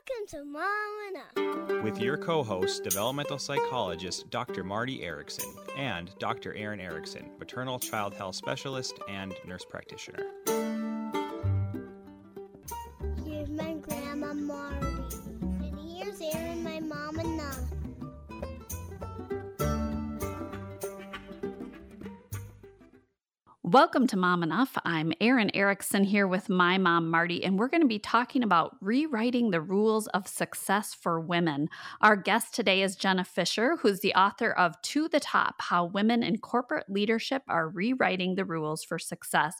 Welcome to Mom and Up. with your co host, developmental psychologist Dr. Marti Erickson and Dr. Erin Erickson, maternal child health specialist and nurse practitioner. Welcome to Mom Enough. I'm Erin Erickson here with my mom, Marti, and we're going to be talking about rewriting the rules of success for women. Our guest today is Jenna Fisher, who's the author of To the Top How Women in Corporate Leadership Are Rewriting the Rules for Success.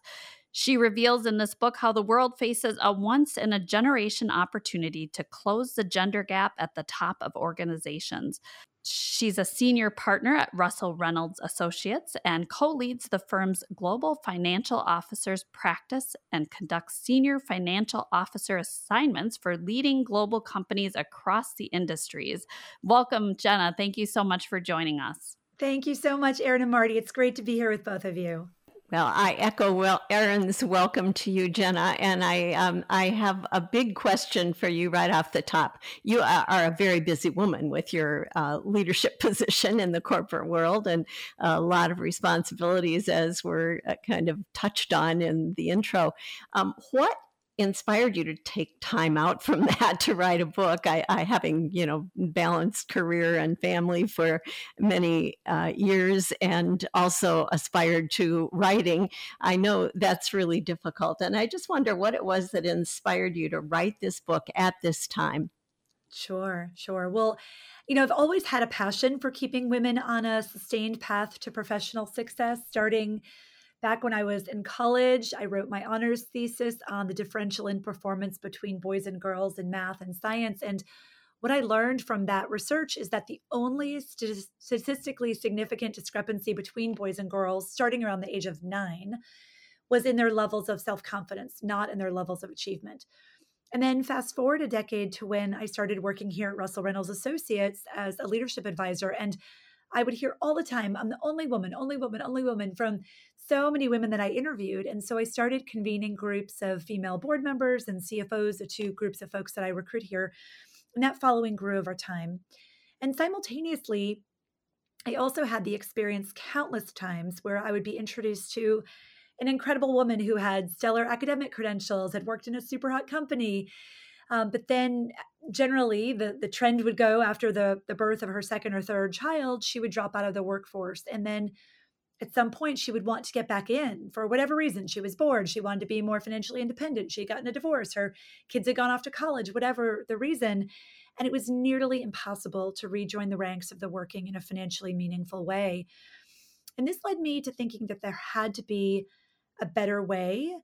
She reveals in this book how the world faces a once in a generation opportunity to close the gender gap at the top of organizations. She's a senior partner at Russell Reynolds Associates and co leads the firm's global financial officers practice and conducts senior financial officer assignments for leading global companies across the industries. Welcome, Jenna. Thank you so much for joining us. Thank you so much, Erin and Marti. It's great to be here with both of you. Well, I echo well Erin's welcome to you, Jenna, and I um, I have a big question for you right off the top. You are, are a very busy woman with your uh, leadership position in the corporate world and a lot of responsibilities, as were uh, kind of touched on in the intro. Um, what inspired you to take time out from that to write a book. I, I having you know balanced career and family for many uh, years and also aspired to writing i know that's really difficult. And i just wonder what it was that inspired you to write this book at this time. Sure, sure. Well, you know, I've always had a passion for keeping women on a sustained path to professional success, starting back when I was in college. I wrote my honors thesis on the differential in performance between boys and girls in math and science. And what I learned from that research is that the only st- statistically significant discrepancy between boys and girls starting around the age of nine was in their levels of self confidence, not in their levels of achievement. And then fast forward a decade to when I started working here at Russell Reynolds Associates as a leadership advisor. And I would hear all the time, I'm the only woman, only woman, only woman from so many women that I interviewed. And so I started convening groups of female board members and CFOs, the two groups of folks that I recruit here. And that following grew over time. And simultaneously, I also had the experience countless times where I would be introduced to an incredible woman who had stellar academic credentials, had worked in a super hot company. Um, but then generally the, the trend would go after the, the birth of her second or third child, she would drop out of the workforce. And then at some point she would want to get back in for whatever reason. She was bored. She wanted to be more financially independent. She had gotten a divorce. Her kids had gone off to college, whatever the reason. And it was nearly impossible to rejoin the ranks of the working in a financially meaningful way. And this led me to thinking that there had to be a better way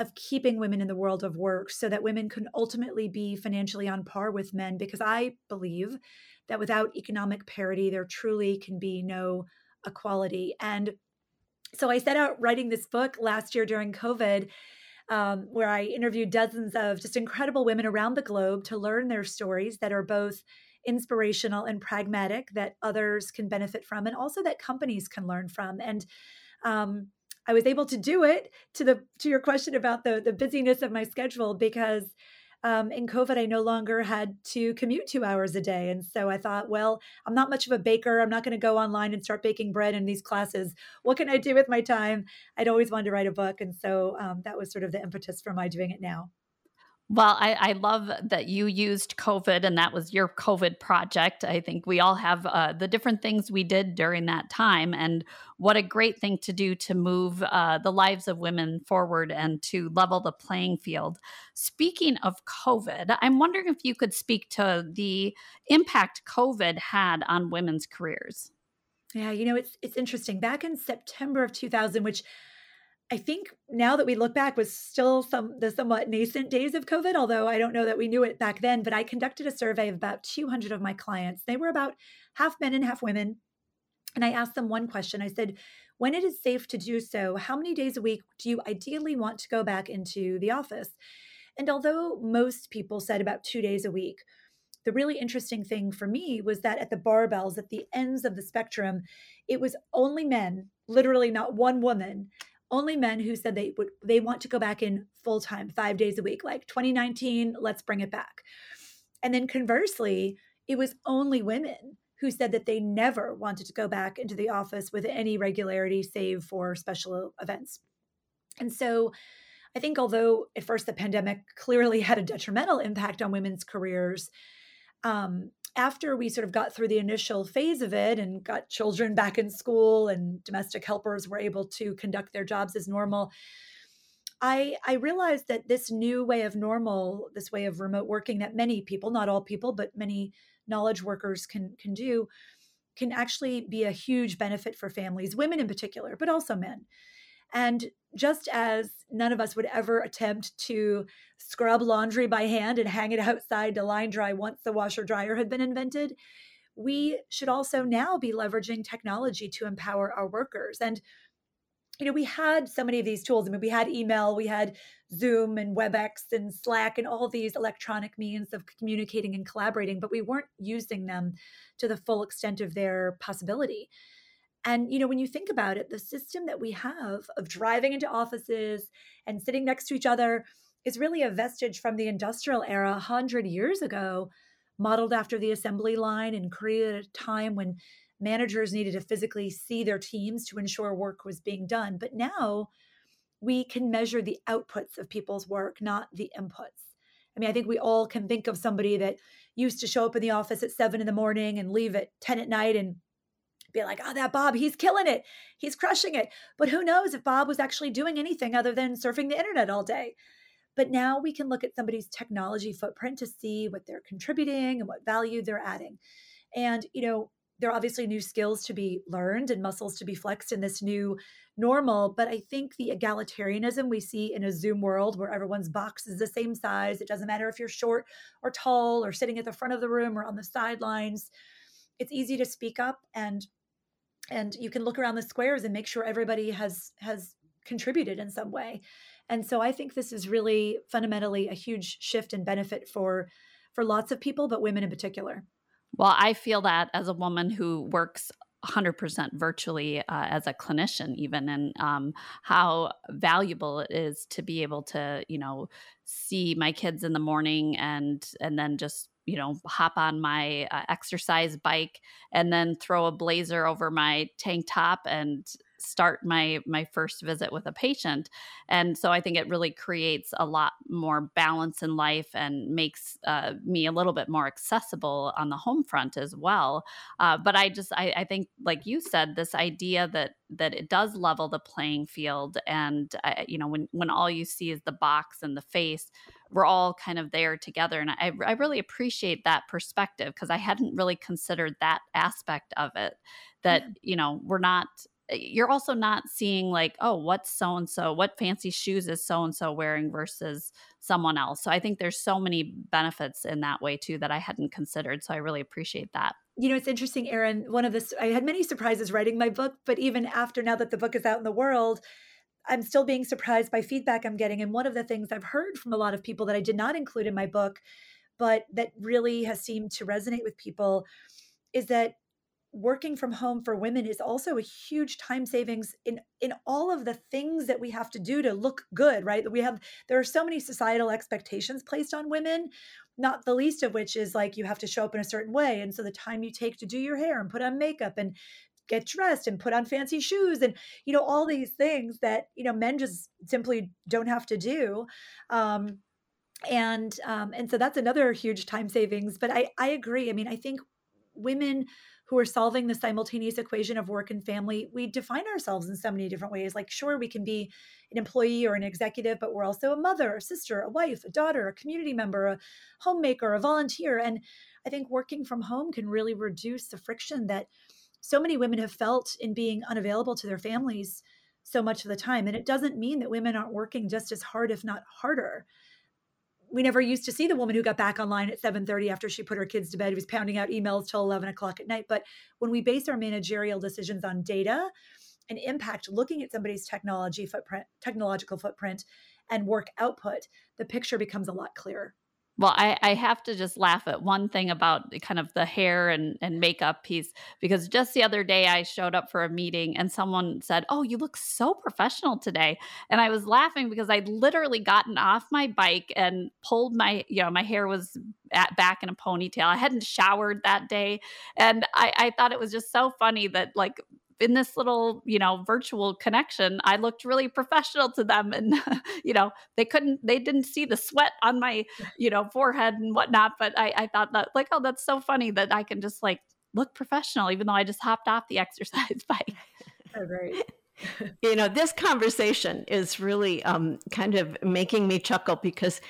of keeping women in the world of work so that women can ultimately be financially on par with men because I believe that without economic parity there truly can be no equality. And so I set out writing this book last year during COVID um, where I interviewed dozens of just incredible women around the globe to learn their stories that are both inspirational and pragmatic that others can benefit from and also that companies can learn from. And um, I was able to do it to the to your question about the the busyness of my schedule because um, in COVID I no longer had to commute two hours a day, and so I thought, well, I'm not much of a baker. I'm not going to go online and start baking bread in these classes. What can I do with my time? I'd always wanted to write a book, and so um, that was sort of the impetus for my doing it now. Well, I, I, love that you used COVID and that was your COVID project. I think we all have uh, the different things we did during that time, and what a great thing to do to move uh, the lives of women forward and to level the playing field. Speaking of COVID, I'm wondering if you could speak to the impact COVID had on women's careers. Yeah, you know, it's it's interesting. Back in September of 2000, which I think now that we look back was still some the somewhat nascent days of COVID, although I don't know that we knew it back then. But I conducted a survey of about 200 of my clients. They were about half men and half women. And I asked them one question. I said, when it is safe to do so, how many days a week do you ideally want to go back into the office? And although most people said about two days a week, the really interesting thing for me was that at the barbells, at the ends of the spectrum, it was only men, literally not one woman, only men who said they would they want to go back in full time, five days a week, like 2019, let's bring it back. And then conversely, it was only women who said that they never wanted to go back into the office with any regularity save for special events. And so I think although at first the pandemic clearly had a detrimental impact on women's careers, um, after we sort of got through the initial phase of it and got children back in school and domestic helpers were able to conduct their jobs as normal, I, I realized that this new way of normal, this way of remote working that many people, not all people, but many knowledge workers can can do, can actually be a huge benefit for families, women in particular, but also men. And just as none of us would ever attempt to scrub laundry by hand and hang it outside to line dry once the washer dryer had been invented, we should also now be leveraging technology to empower our workers. And you know, we had so many of these tools. I mean, we had email, we had Zoom and WebEx and Slack and all these electronic means of communicating and collaborating, but we weren't using them to the full extent of their possibility. And, you know, when you think about it, the system that we have of driving into offices and sitting next to each other is really a vestige from the industrial era 100 years ago, modeled after the assembly line and created a time when managers needed to physically see their teams to ensure work was being done. But now we can measure the outputs of people's work, not the inputs. I mean, I think we all can think of somebody that used to show up in the office at seven in the morning and leave at 10 at night and be like, oh, that Bob, he's killing it. He's crushing it. But who knows if Bob was actually doing anything other than surfing the internet all day. But now we can look at somebody's technology footprint to see what they're contributing and what value they're adding. And, you know, there are obviously new skills to be learned and muscles to be flexed in this new normal. But I think the egalitarianism we see in a Zoom world where everyone's box is the same size, it doesn't matter if you're short or tall or sitting at the front of the room or on the sidelines. It's easy to speak up and and you can look around the squares and make sure everybody has has contributed in some way. And so i think this is really fundamentally a huge shift and benefit for for lots of people but women in particular. Well i feel that as a woman who works 100% virtually uh, as a clinician even and um, how valuable it is to be able to you know see my kids in the morning and and then just you know, hop on my uh, exercise bike and then throw a blazer over my tank top and start my my first visit with a patient. And so i think it really creates a lot more balance in life and makes uh, me a little bit more accessible on the home front as well. Uh, but i just I, I, think like you said this idea that that it does level the playing field and uh, you know when when all you see is the box and the face we're all kind of there together and i, I really appreciate that perspective because i hadn't really considered that aspect of it that you know we're not eh, you're also not seeing like oh what's so and so what fancy shoes is so and so wearing versus someone else? So i think there's so many benefits in that way too that i hadn't considered so i really appreciate that. You know it's interesting erin one of the i had many surprises writing my book but even after now that the book is out in the world i'm still being surprised by feedback i'm getting and one of the things i've heard from a lot of people that i did not include in my book but that really has seemed to resonate with people is that working from home for women is also a huge time savings in in all of the things that we have to do to look good right? We have there are so many societal expectations placed on women not the least of which is like you have to show up in a certain way and so the time you take to do your hair and put on makeup and get dressed and put on fancy shoes and you know all these things that you know men just simply don't have to do um and um and so that's another huge time savings but i i agree i mean i think women who are solving the simultaneous equation of work and family, we define ourselves in so many different ways. Like, sure, we can be an employee or an executive, but we're also a mother, a sister, a wife, a daughter, a community member, a homemaker, a volunteer. And I think working from home can really reduce the friction that so many women have felt in being unavailable to their families so much of the time. And it doesn't mean that women aren't working just as hard, if not harder we never used to see the woman who got back online at 7.30 after she put her kids to bed who was pounding out emails till 11 o'clock at night but when we base our managerial decisions on data and impact looking at somebody's technology footprint technological footprint and work output the picture becomes a lot clearer Well, I, I have to just laugh at one thing about kind of the hair and, and makeup piece because just the other day I showed up for a meeting and someone said, Oh, you look so professional today. And I was laughing because I'd literally gotten off my bike and pulled my, you know, my hair was at, back in a ponytail. I hadn't showered that day. And I, I thought it was just so funny that like in this little you know virtual connection i looked really professional to them and you know they couldn't they didn't see the sweat on my you know forehead and whatnot but i i thought that like oh that's so funny that i can just like look professional even though i just hopped off the exercise bike. Oh, great you know, this conversation is really um, kind of making me chuckle because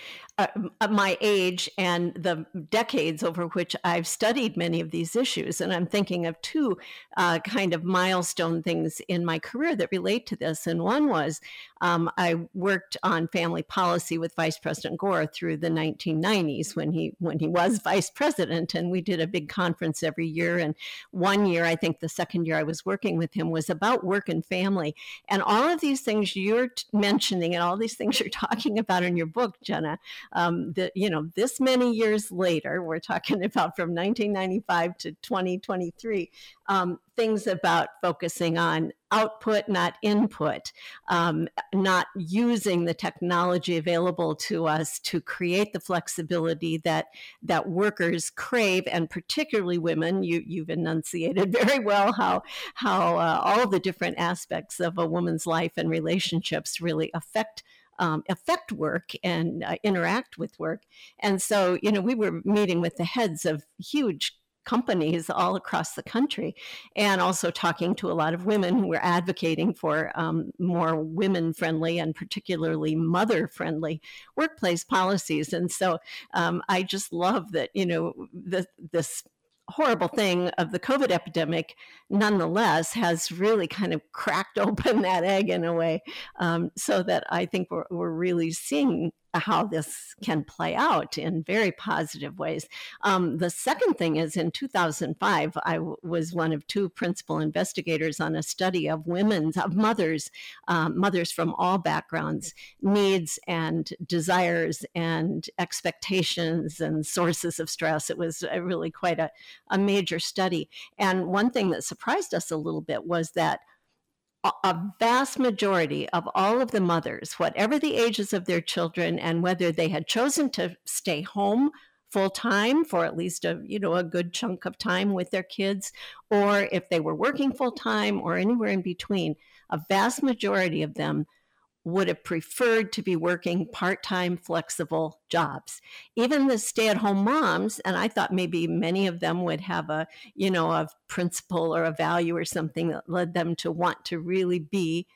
uh, my age and the decades over which I've studied many of these issues. And I'm thinking of two uh, kind of milestone things in my career that relate to this. And one was um, I worked on family policy with Vice President Gore through the 1990s when he when he was vice president, and we did a big conference every year. And one year, I think the second year I was working with him was about work and family, and all of these things you're t- mentioning, and all these things you're talking about in your book, Jenna um, that you know this many years later we're talking about from 1995 to 2023 um, things about focusing on output not input um, not using the technology available to us to create the flexibility that that workers crave and particularly women. You you've enunciated very well how how uh, all the different aspects of a woman's life and relationships really affect um, affect work and uh, interact with work. And so, you know, we were meeting with the heads of huge companies all across the country and also talking to a lot of women who were advocating for um, more women friendly and particularly mother friendly workplace policies and so um, i just love that you know the, this horrible thing of the COVID epidemic, nonetheless, has really kind of cracked open that egg in a way, um, so that I think we're, we're really seeing how this can play out in very positive ways. Um, the second thing is in 2005, I w- was one of two principal investigators on a study of women's, of mothers, um, mothers from all backgrounds, needs and desires and expectations and sources of stress. It was really quite a, a major study. And one thing that surprised us a little bit was that a vast majority of all of the mothers, whatever the ages of their children, and whether they had chosen to stay home full time for at least a you know a good chunk of time with their kids, or if they were working full time or anywhere in between, a vast majority of them would have preferred to be working part-time flexible jobs even the stay-at-home moms and i thought maybe many of them would have a you know a principle or a value or something that led them to want to really be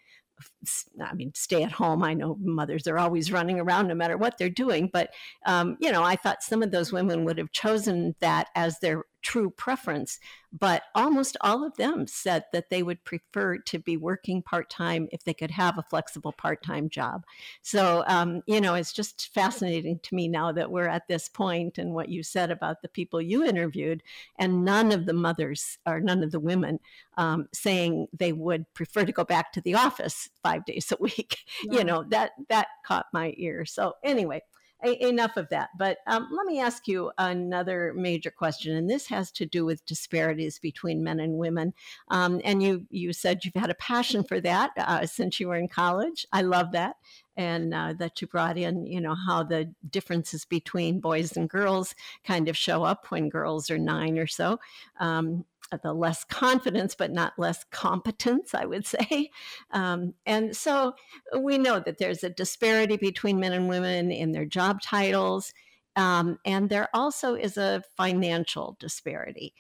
I mean, stay at home. I know mothers are always running around no matter what they're doing, but um, you know, I thought some of those women would have chosen that as their true preference, but almost all of them said that they would prefer to be working part time if they could have a flexible part time job. So, um, you know, it's just fascinating to me now that we're at this point and what you said about the people you interviewed, and none of the mothers or none of the women um, saying they would prefer to go back to the office five days a week. Yeah. You know, that that caught my ear. So, anyway, enough of that. But um, let me ask you another major question, and this has to do with disparities between men and women. Um, and you you said you've had a passion for that uh, since you were in college. I love that, and uh, that you brought in, you know, how the differences between boys and girls kind of show up when girls are nine or so. Um, the less confidence, but not less competence, I would say. Um, and so we know that there's a disparity between men and women in their job titles. Um, and there also is a financial disparity.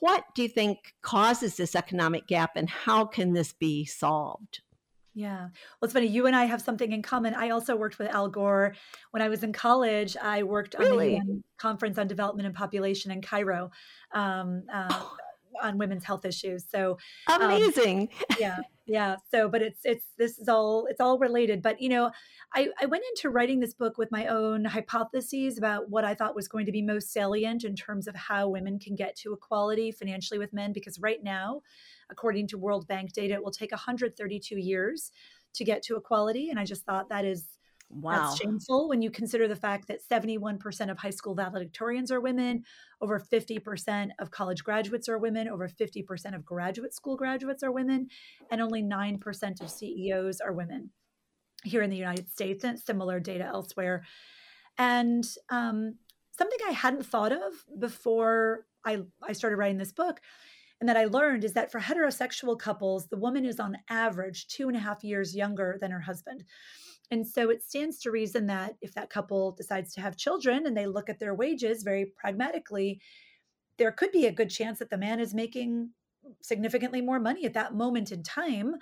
What do you think causes this economic gap, and how can this be solved? Yeah. Well, it's funny. You and I have something in common. I also worked with Al Gore. When I was in college, I worked really? on the Conference on Development and Population in Cairo. Um, uh, on women's health issues. So um, amazing. Um, yeah. Yeah. So, but it's, it's, this is all, it's all related. But, you know, I, I went into writing this book with my own hypotheses about what I thought was going to be most salient in terms of how women can get to equality financially with men. Because right now, according to World Bank data, it will take 132 years to get to equality. And I just thought that is Wow. That's shameful when you consider the fact that 71% of high school valedictorians are women, over 50% of college graduates are women, over 50% of graduate school graduates are women, and only 9% of CEOs are women here in the United States, and similar data elsewhere. And um, something I hadn't thought of before I, I started writing this book and that I learned is that for heterosexual couples, the woman is on average two and a half years younger than her husband. And so it stands to reason that if that couple decides to have children and they look at their wages very pragmatically, there could be a good chance that the man is making significantly more money at that moment in time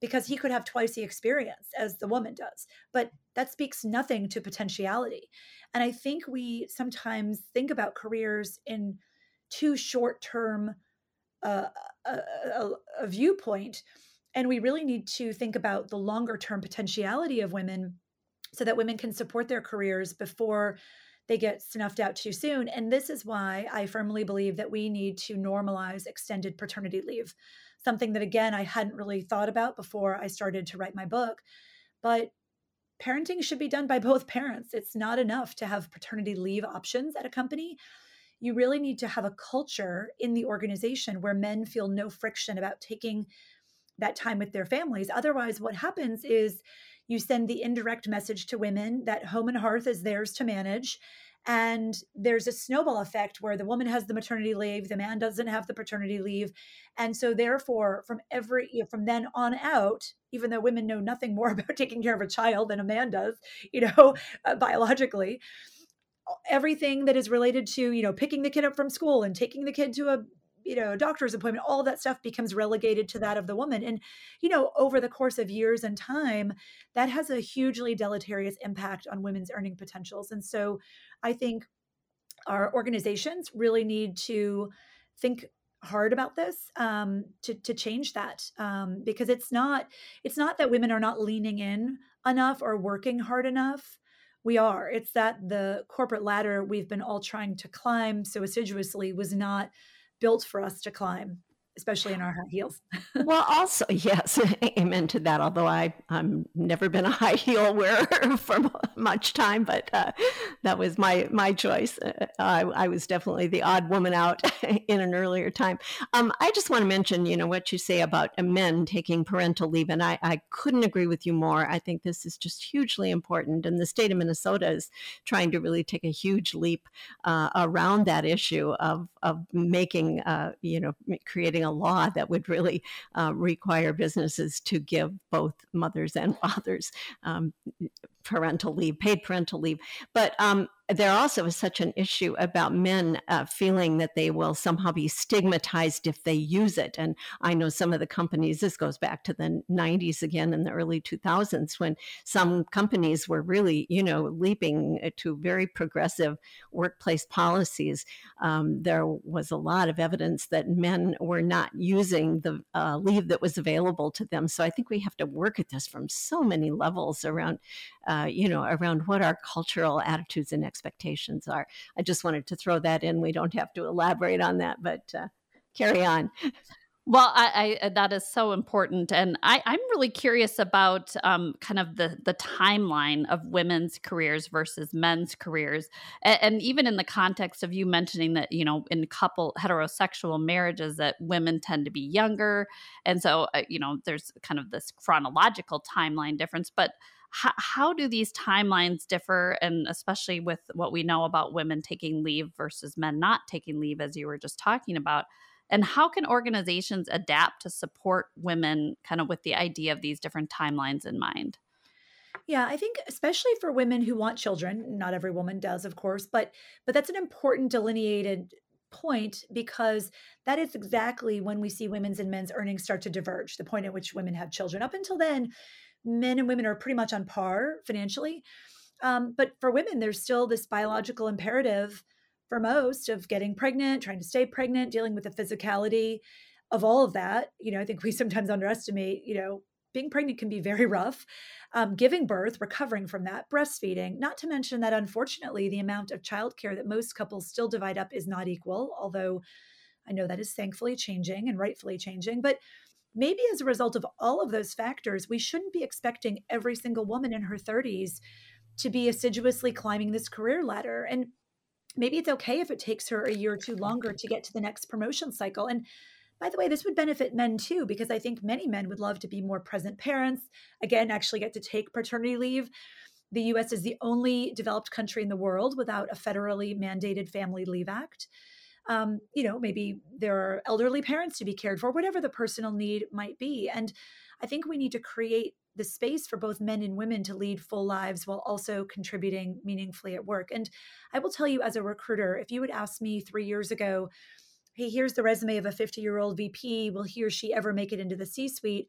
because he could have twice the experience as the woman does. But that speaks nothing to potentiality. And I think we sometimes think about careers in too short term uh, a, a, a viewpoint and we really need to think about the longer term potentiality of women so that women can support their careers before they get snuffed out too soon. And this is why I firmly believe that we need to normalize extended paternity leave, something that, again, I hadn't really thought about before I started to write my book. But parenting should be done by both parents. It's not enough to have paternity leave options at a company. You really need to have a culture in the organization where men feel no friction about taking that time with their families. Otherwise, what happens is you send the indirect message to women that home and hearth is theirs to manage. And there's a snowball effect where the woman has the maternity leave, the man doesn't have the paternity leave. And so, therefore, from every, you know, from then on out, even though women know nothing more about taking care of a child than a man does, you know, uh, biologically, everything that is related to, you know, picking the kid up from school and taking the kid to a you know doctor's appointment all that stuff becomes relegated to that of the woman. And you know over the course of years and time that has a hugely deleterious impact on women's earning potentials. And so i think our organizations really need to think hard about this um, to to change that um, because it's not it's not that women are not leaning in enough or working hard enough. We are. It's that the corporate ladder we've been all trying to climb so assiduously was not built for us to climb especially in our high heels. well, also, yes, amen to that. Although I, I'm never been a high heel wearer for much time, but uh, that was my my choice. Uh, I, I, was definitely the odd woman out in an earlier time. Um, I just want to mention, you know, what you say about men taking parental leave, and I, I couldn't agree with you more. I think this is just hugely important, and the state of Minnesota is trying to really take a huge leap uh, around that issue of of making, uh, you know, creating a law that would really uh, require businesses to give both mothers and fathers um, parental leave, paid parental leave. But um, there also is such an issue about men uh, feeling that they will somehow be stigmatized if they use it. And I know some of the companies, this goes back to the 90s again in the early 2000s, when some companies were really, you know, leaping to very progressive workplace policies. Um, there was a lot of evidence that men were not using the uh, leave that was available to them. So I think we have to work at this from so many levels around, uh, you know, around what our cultural attitudes and expectations are. I just wanted to throw that in. We don't have to elaborate on that, but uh, carry on. Well, I, I, uh, that is so important, and I, am really curious about um, kind of the the timeline of women's careers versus men's careers, and, and, even in the context of you mentioning that you know in couple heterosexual marriages that women tend to be younger, and so uh, you know there's kind of this chronological timeline difference, but how, how do these timelines differ and especially with what we know about women taking leave versus men not taking leave as you were just talking about and how can organizations adapt to support women kind of with the idea of these different timelines in mind? Yeah i think especially for women who want children not every woman does of course but but that's an important delineated point because that is exactly when we see women's and men's earnings start to diverge the point at which women have children. Up until then men and women are pretty much on par financially. Um, but for women, there's still this biological imperative for most of getting pregnant, trying to stay pregnant, dealing with the physicality of all of that. You know, I think we sometimes underestimate, you know, being pregnant can be very rough. Um, giving birth, recovering from that, breastfeeding, not to mention that unfortunately, the amount of childcare that most couples still divide up is not equal, although I know that is thankfully changing and rightfully changing. But maybe as a result of all of those factors, we shouldn't be expecting every single woman in her 30s to be assiduously climbing this career ladder. And maybe it's okay if it takes her a year or two longer to get to the next promotion cycle. And by the way, this would benefit men too, because I think many men would love to be more present parents. Again, actually get to take paternity leave. The US is the only developed country in the world without a federally mandated Family Leave Act. Um, you know, maybe there are elderly parents to be cared for, whatever the personal need might be. And I think we need to create the space for both men and women to lead full lives while also contributing meaningfully at work. And I will tell you, as a recruiter, if you would ask me three years ago, hey, here's the resume of a 50 year old VP, will he or she ever make it into the C suite?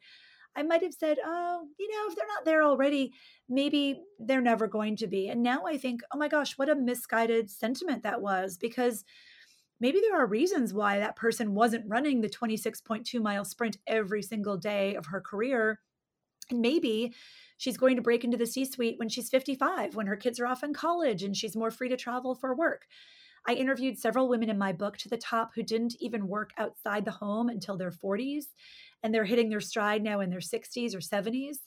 I might have said, oh, you know, if they're not there already, maybe they're never going to be. And now I think, oh my gosh, what a misguided sentiment that was because maybe there are reasons why that person wasn't running the 26.2 mile sprint every single day of her career. And maybe she's going to break into the C suite when she's 55, when her kids are off in college and she's more free to travel for work. I interviewed several women in my book to the top who didn't even work outside the home until their 40s, and they're hitting their stride now in their 60s or 70s.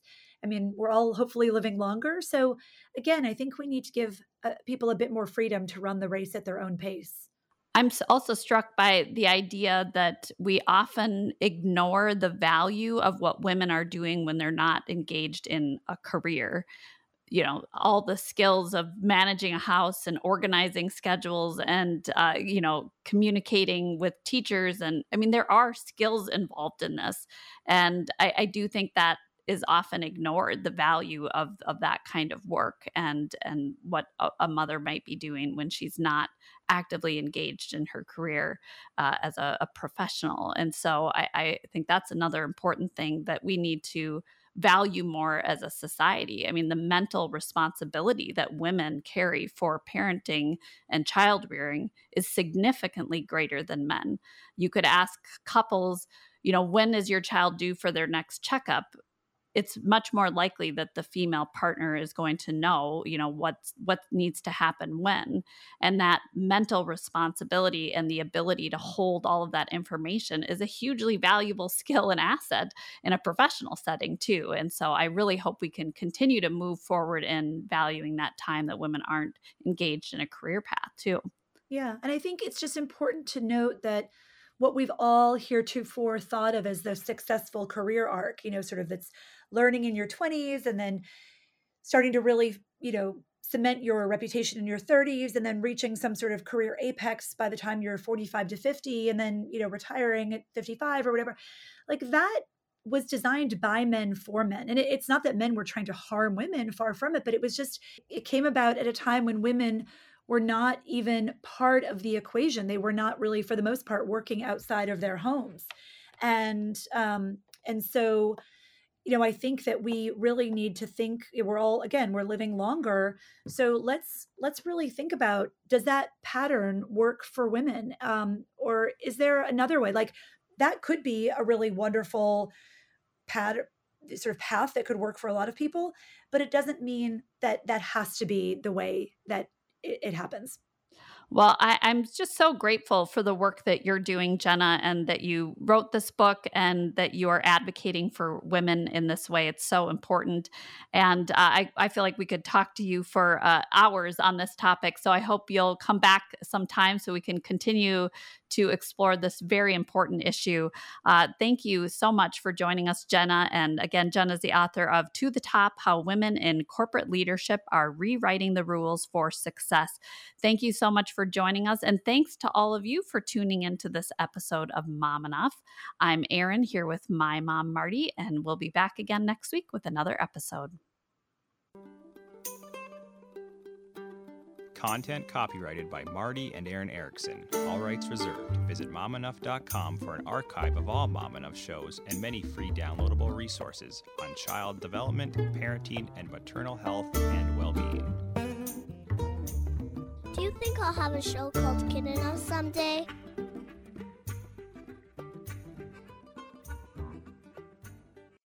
I mean, we're all hopefully living longer. So, again, I think we need to give uh, people a bit more freedom to run the race at their own pace. I'm also struck by the idea that we often ignore the value of what women are doing when they're not engaged in a career. You know, all the skills of managing a house and organizing schedules and, uh, you know, communicating with teachers. And I mean, there are skills involved in this. And I, I do think that is often ignored the value of of that kind of work and and what a, a mother might be doing when she's not actively engaged in her career uh, as a, a, professional and so I, I think that's another important thing that we need to value more as a society. I mean, the mental responsibility that women carry for parenting and child rearing is significantly greater than men. You could ask couples, you know, when is your child due for their next checkup? It's much more likely that the female partner is going to know you know what what needs to happen when. And that mental responsibility and the ability to hold all of that information is a hugely valuable skill and asset in a professional setting too. And so i really hope we can continue to move forward in valuing that time that women aren't engaged in a career path too. Yeah and i think it's just important to note that what we've all heretofore thought of as the successful career arc, you know, sort of that's learning in your 20s and then starting to really, you know, cement your reputation in your 30s and then reaching some sort of career apex by the time you're 45 to 50 and then, you know, retiring at 55 or whatever. Like that was designed by men for men. And it, it's not that men were trying to harm women, far from it, but it was just, it came about at a time when women were not even part of the equation. They were not really, for the most part, working outside of their homes. And, um, and so, you know i think that we really need to think we're all again we're living longer. So let's let's really think about does that pattern work for women? Um, or is there another way? Like that could be a really wonderful pattern sort of path that could work for a lot of people but it doesn't mean that that has to be the way that it, it happens well, I, am just so grateful for the work that you're doing, Jenna, and that you wrote this book and that you are advocating for women in this way. It's so important. And uh, I, I feel like we could talk to you for uh, hours on this topic. So I hope you'll come back sometime so we can continue to explore this very important issue. Uh, thank you so much for joining us, Jenna. And again, Jenna is the author of To the Top How Women in Corporate Leadership Are Rewriting the Rules for Success. Thank you so much for joining us. And thanks to all of you for tuning into this episode of Mom Enough. I'm Erin here with my mom, Marti, and we'll be back again next week with another episode. Content copyrighted by Marti and Erin Erickson. All rights reserved. Visit momenough.com for an archive of all Mom Enough shows and many free downloadable resources on child development, parenting, and maternal health and well being. Do you think I'll have a show called Kid Enough someday?